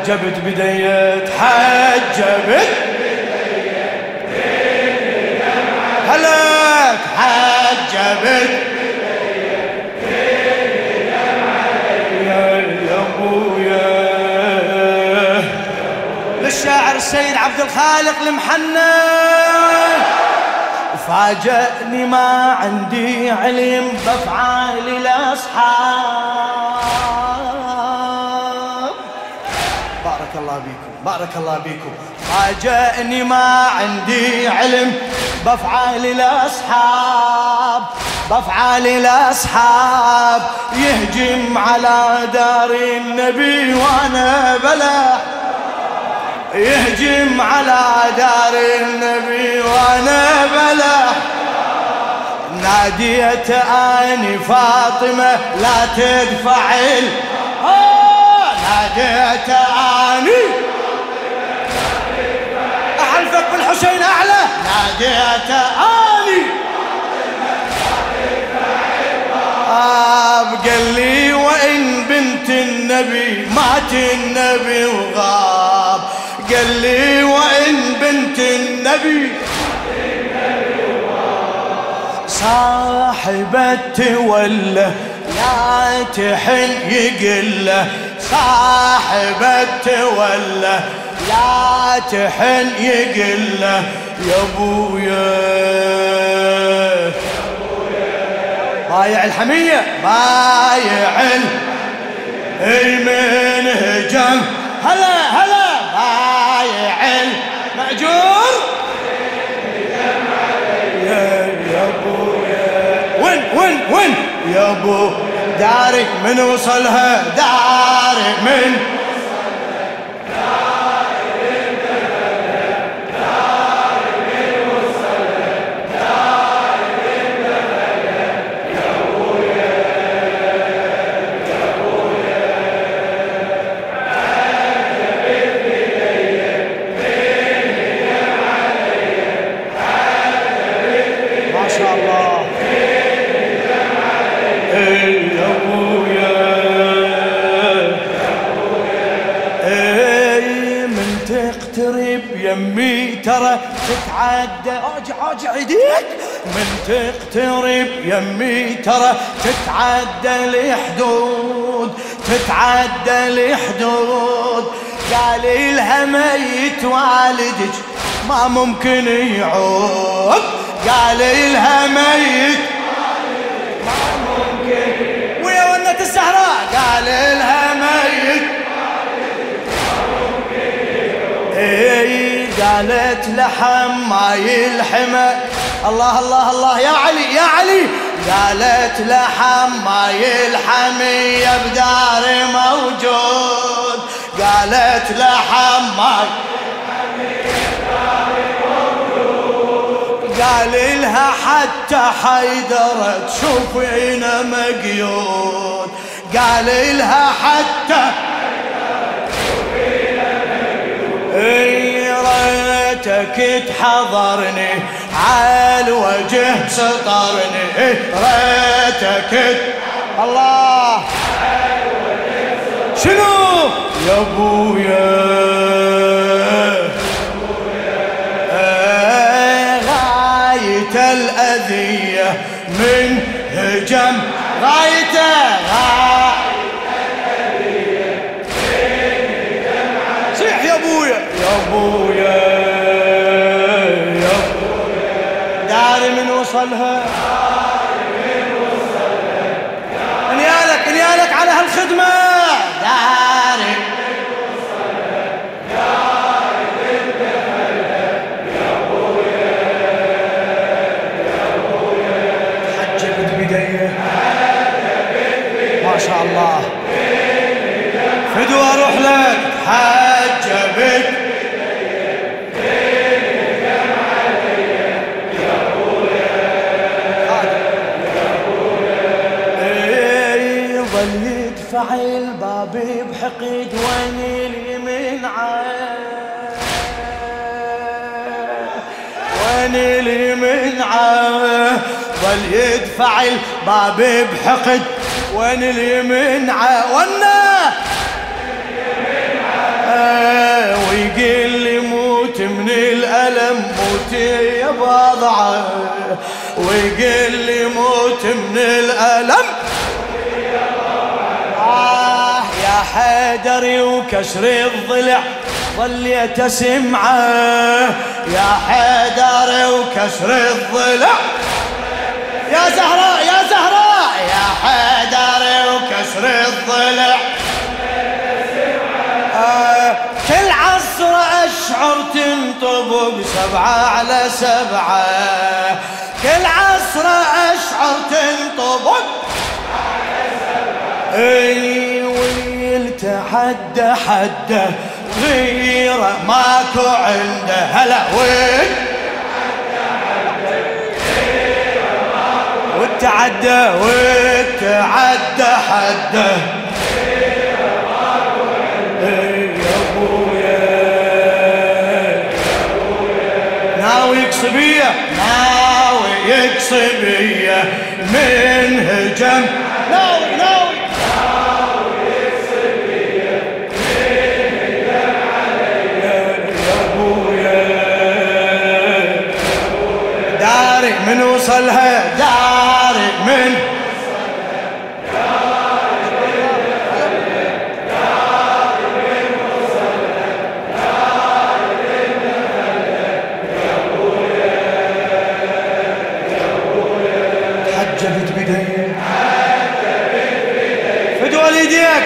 تحجبت بديت تحجبت هلا تحجبت يا السيد عبد الخالق المحنى فاجأني ما عندي علم بفعال الأصحاب بارك الله بكم بارك الله بكم فاجأني ما عندي علم بفعال الأصحاب بفعال الأصحاب. يهجم على دار النبي وأنا بلا يهجم على دار النبي وأنا بلا ناديت آني فاطمة لا تدفع ناديت اني احلفك بالحسين أعلى. ناديت اني آه قال لي وإن بنت النبي مات النبي وغاب قال لي وإن بنت النبي صاحبة ولا لا تحن يقلة. صاحبة ولا لا تحن يقلة يا أبويا. بايع الحمية بايع من هجم هلا هلا. بايع المأجور. يا يا ابو وين وين وين؟ يا ابو داري من وصلها داري من تتعدى أرجع أرجع ايديك من تقترب يمي ترى تتعدى الحدود تتعدى الحدود قال لها ميت والدك ما ممكن يعود. قال لها ميت ما ممكن. ويا ونة الزهراء. قال لها ميت إيه قالت لحم ما يلحمه الله الله الله يا علي يا علي. قالت لحم ما يلحم يا بدار موجود. قالت لحم ما قال لها حتى حيدر تشوفينا مقيود. قال لها حتى اي ريتك تحضرني على وجه سطرني. ريتك الله. شنو؟ يا أبويا. داري من ظل يدفع الباب بحقد وين اليمين عاد ونا ويقول لي موت من الألم موت يا بضعة ويقول لي موت من الألم. آه يا حيدري وكسر الضلع ظليت أسمعه. يا حيدري وكسر الضلع. يا زهراء يا زهراء يا حيدري وكسر الضلع. آه كل عصر أشعر تنطبق سبعة على سبعة. كل عصر أشعر تنطبق اي ويل تحدى حده غيره ماكو عنده. هلا وين؟ والتعدى والتعدى حده يا ابويا ناوي يقصبيه ناوي يقصبيه من هجم. ناوي ناوي. داري من وصلها؟ داري. حجبت بدي فدوى ليديك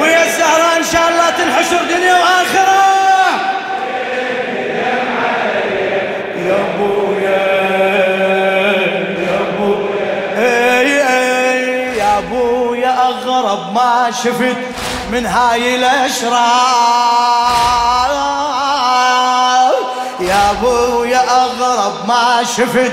ويا الزهراء إن شاء الله تنحشر دنيا وآخرة. يا أبويا يا أبويا. يا أبويا أغرب ما شفت من هاي الأشرار. يا أبويا أغرب ما شفت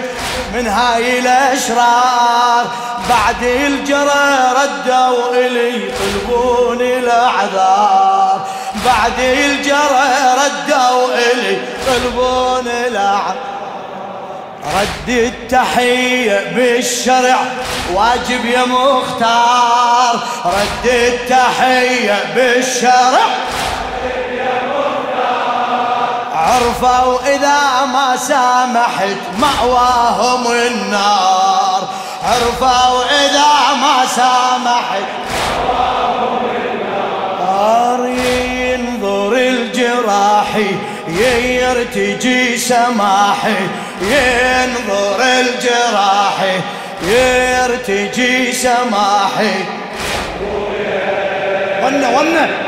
من هاي الأشرار. بعد الجرى ردوا الي يطلبون الأعذار. بعد الجرى ردوا الي يطلبون الأعذار. رد التحية بالشرع واجب يا مختار. رد التحية بالشرع عرفوا إذا ما سامحت مأواهم النار. عرفوا إذا ما سامحت نار ينظر الجراحي يرتجي سماحي ينظر الجراحي يرتجي سماحي ونه ونه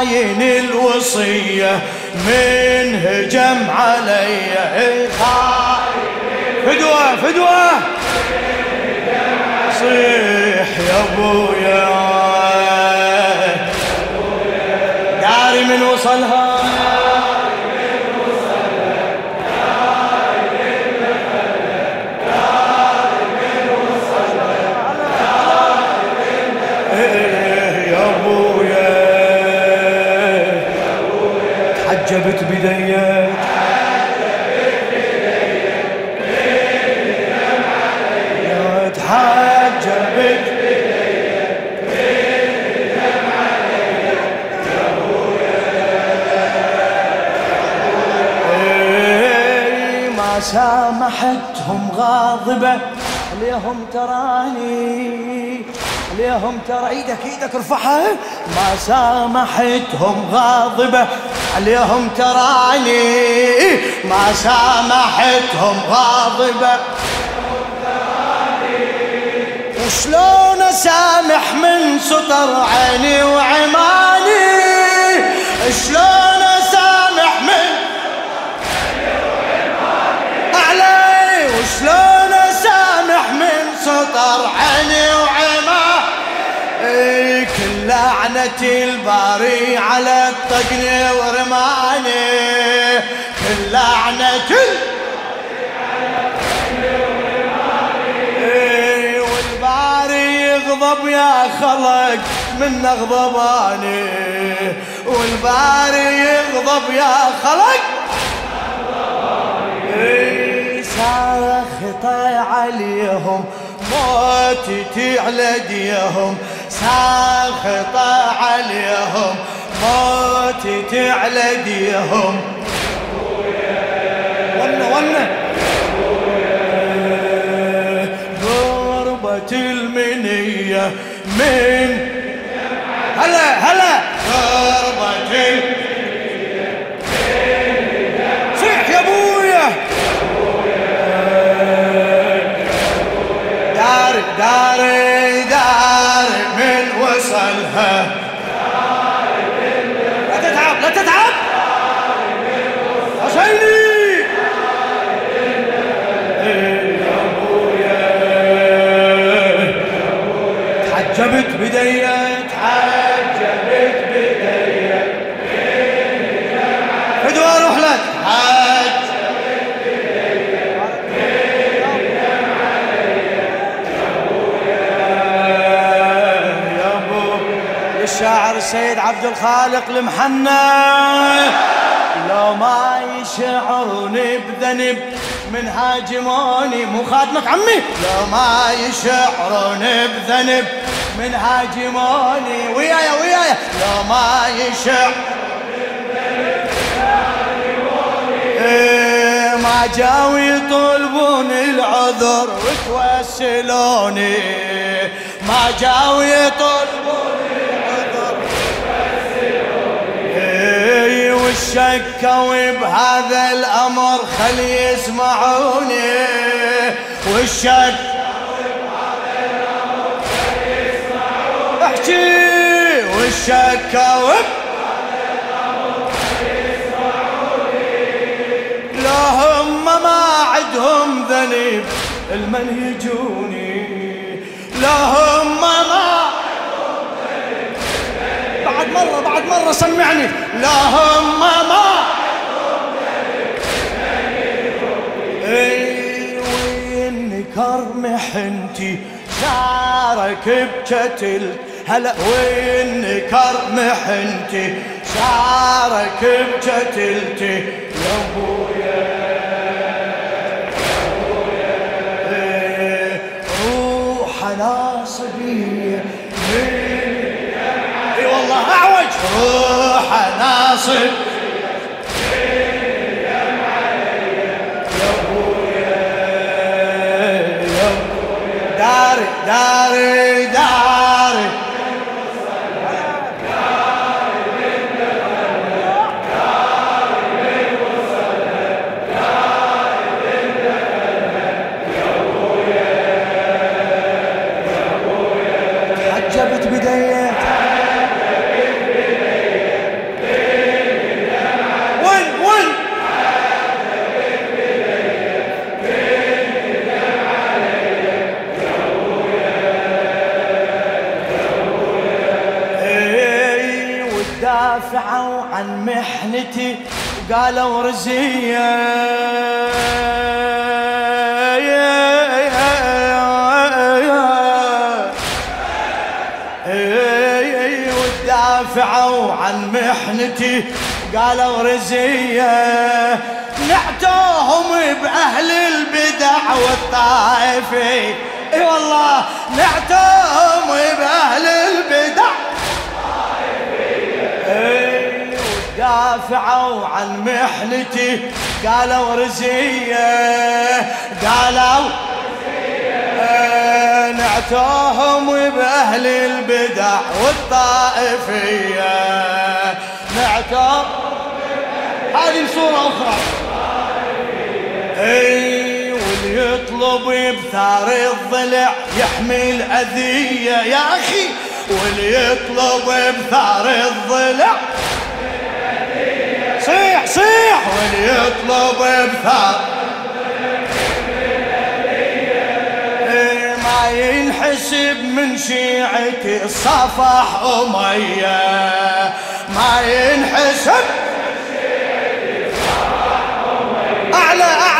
خاين الوصية من هجم علي. فدوة فدوة صيح يا أبويا. داري من وصلها. تحجبت إيه ما سامحتهم غاضبة. عليهم تراني. عليهم ترى. إيدك إيدك ارفعها. ما سامحتهم غاضبة. عليهم تراني ما سامحتهم غاضبة. وشلون أسامح من سطر عيني وعماني لعنة الباري على الطقن ورماني كل لعنة إيه والباري يغضب يا خلق من غضباني والباري يغضب يا خلق إيه ساخطة عليهم موتتي على ديهم ساخطة عليهم موتي على ديهم ونه ونه غربة المنية من هلا هلا. غربة صيح عبد الخالق المحنى لو ما يشعروني بذنب من هاجموني مو خادمك عمي. لو ما يشعروني بذنب من هاجموني ويايا ويايا لو ما يشعر إيه ما جاوا يطلبون العذر وتوسلوني. ما جاوا يطلبون والشكوا بهذا الأمر خلي يسمعوني. والشك احكي. والشكوا لا هم ما عندهم ذنب المن يجوني. لا هم بعد مرة بعد مرة سمعني. لا هم ما. إي وين كرم حنتي شارك بجتل هلا وين كرم حنتي شارك بجتلتي يا أبويا. روح ناصب داري داري. وقالوا رزيه اي ودافعوا عن محنتي قالوا رزية نعتوهم بأهل البدع والطائفي. إي والله نعتوهم بأهل البدع ودافعوا عن محنتي. قالوا رزية قالوا نعتوهم بأهل البدع والطائفية. نعتوهم هذه صورة أخرى. أي واللي يطلب بثار الضلع يحمل أذية يا أخي. واللي يطلب بثار الضلع صيح صيح واللي يطلب بثار ما ينحسب من شيعتي الصفح أمية. ما ينحسب أعلى أعلى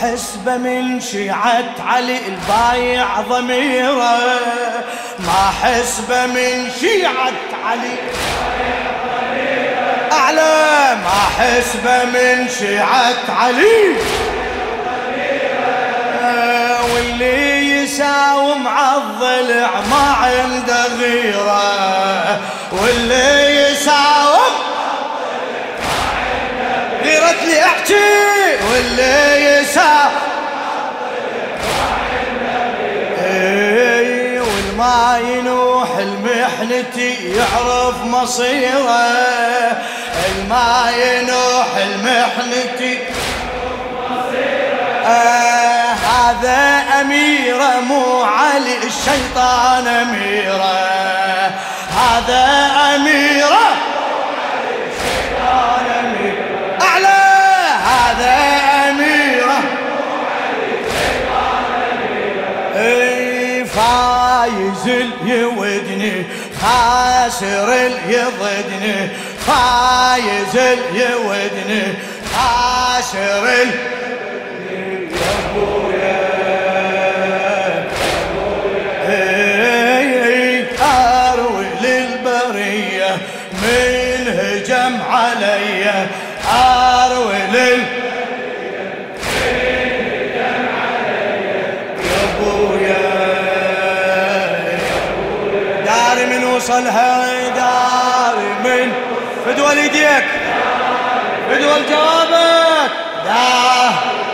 حسبه من شيعة علي البايع ضميره. ما حسبه من شيعة علي أعلى. ما حسبه من شيعة علي واللي يساوم عالضلع ما عنده غيرة. واللي يساوم غيرة. لي أحكي. واللي المحنتي يعرف مصيرة. الما ينوح المحنتي آه هذا أميرة مو علي الشيطان أميرة هذا أميرة أعلى. هذا أميرة اي فايز يودني خاسر اللي يضدني فايز اللي يودني. خاسر اللي أروي للبرية من هجم علي. أروي لل وصلها داري من فدوى ايديك فدوى جوابك داري